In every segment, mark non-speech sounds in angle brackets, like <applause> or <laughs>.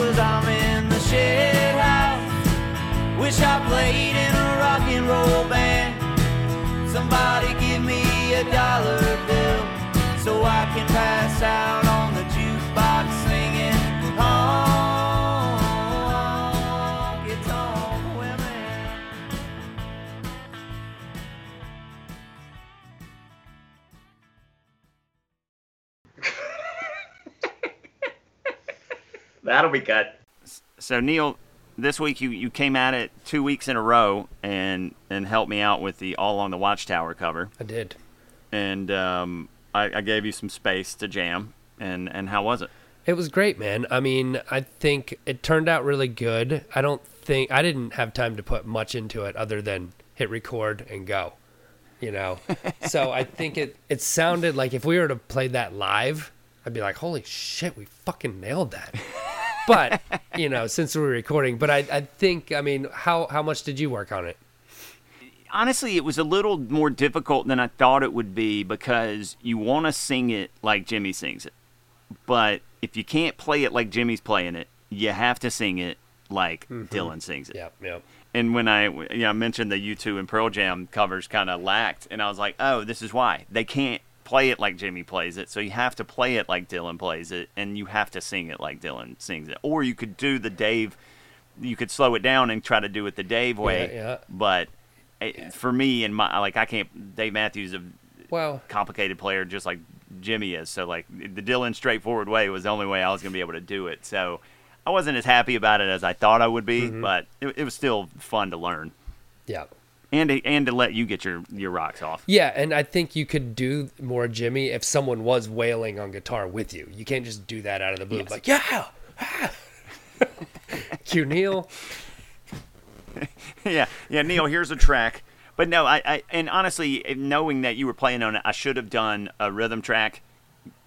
cause I'm in the shed house. Wish I played in a rock and roll band. Somebody give me a dollar That'll be good. So Neal, this week you, you came at it two weeks in a row and and helped me out with the All Along the Watchtower cover, I did. and um, I, I gave you some space to jam. And and how was it? It was great, man. I mean, I think it turned out really good. I don't think I didn't have time to put much into it other than hit record and go. You know. <laughs> so I think it it sounded like if we were to play that live, I'd be like, "Holy shit, we fucking nailed that." <laughs> but, you know, since we're recording, but I I think I mean, how how much did you work on it? honestly, it was a little more difficult than I thought it would be because you want to sing it like Jimi sings it. But if you can't play it like Jimi's playing it, you have to sing it like mm-hmm. Dylan sings it. Yep, yep. And when I you know, mentioned the U2 and Pearl Jam covers kind of lacked, and I was like, oh, this is why. They can't play it like Jimi plays it, so you have to play it like Dylan plays it, and you have to sing it like Dylan sings it. Or you could do the Dave, you could slow it down and try to do it the Dave way. yeah. But it, for me and my like, I can't. Dave Matthews a Well, complicated player just like Jimi is. So like the Dylan straightforward way was the only way I was going to be able to do it. So I wasn't as happy about it as I thought I would be, mm-hmm. but it, it was still fun to learn yeah. And to, and to let you get your your rocks off. Yeah, and I think you could do more Jimi if someone was wailing on guitar with you. You can't just do that out of the blue. Yes. Like, yeah. ah." <laughs> Cue Neal. <laughs> yeah, yeah. Neal, here's a track. But no, I, I and honestly, knowing that you were playing on it, I should have done a rhythm track,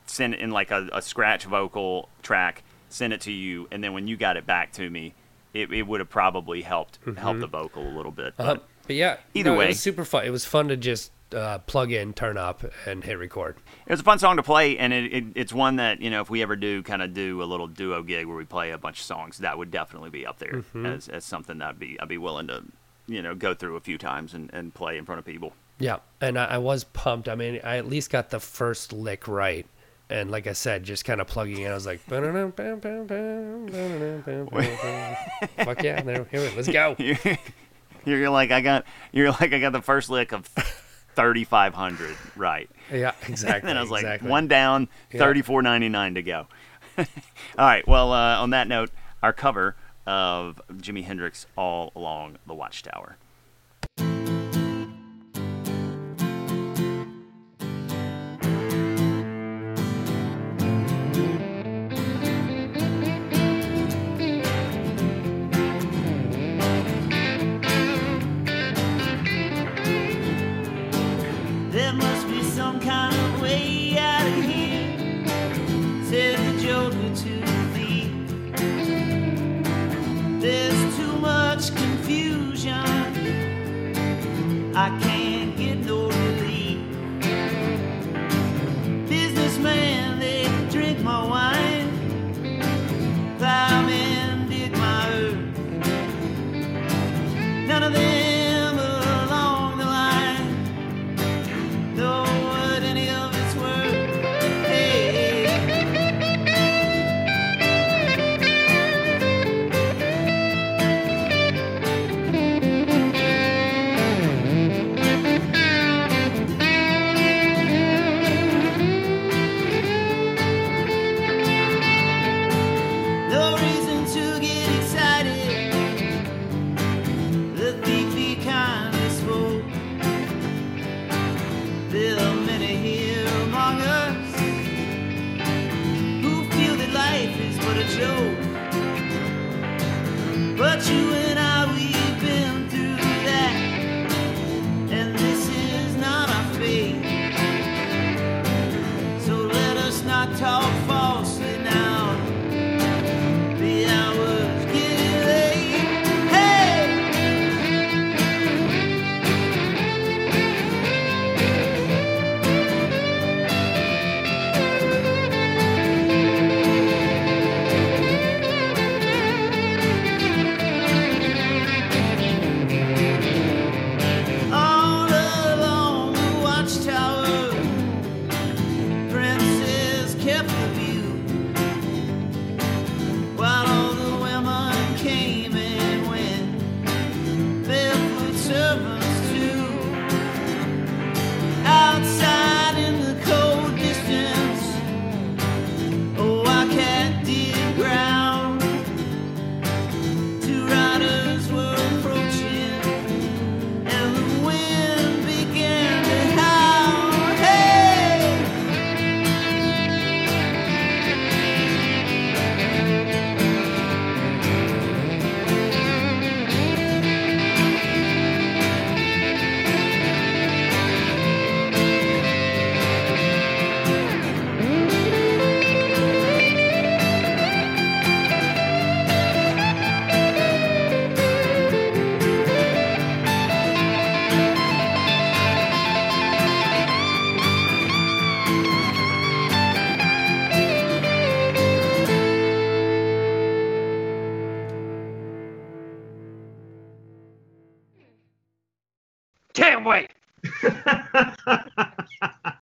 send it in like a, a scratch vocal track, send it to you, and then when you got it back to me, it, it would have probably helped help the vocal a little bit. Uh, But yeah, Either no, way. it was super fun. It was fun to just uh, plug in, turn up, and hit record. it was a fun song to play, and it, it, it's one that you know if we ever do kind of do a little duo gig where we play a bunch of songs, that would definitely be up there as, as something that I'd be I'd be willing to you know go through a few times and, and play in front of people. Yeah, and I, I was pumped. I mean, I at least got the first lick right. And like I said, just kind of plugging in, I was like, fuck yeah, there, here, let's go. <laughs> you're, like I got you're like I got the first lick of 3500 right. Yeah, exactly. <laughs> And then I was like exactly. one down, 34.99 to go. <laughs> All right. Well, uh, on that note, our cover of Jimi Hendrix All Along the Watchtower. Can't wait. <laughs>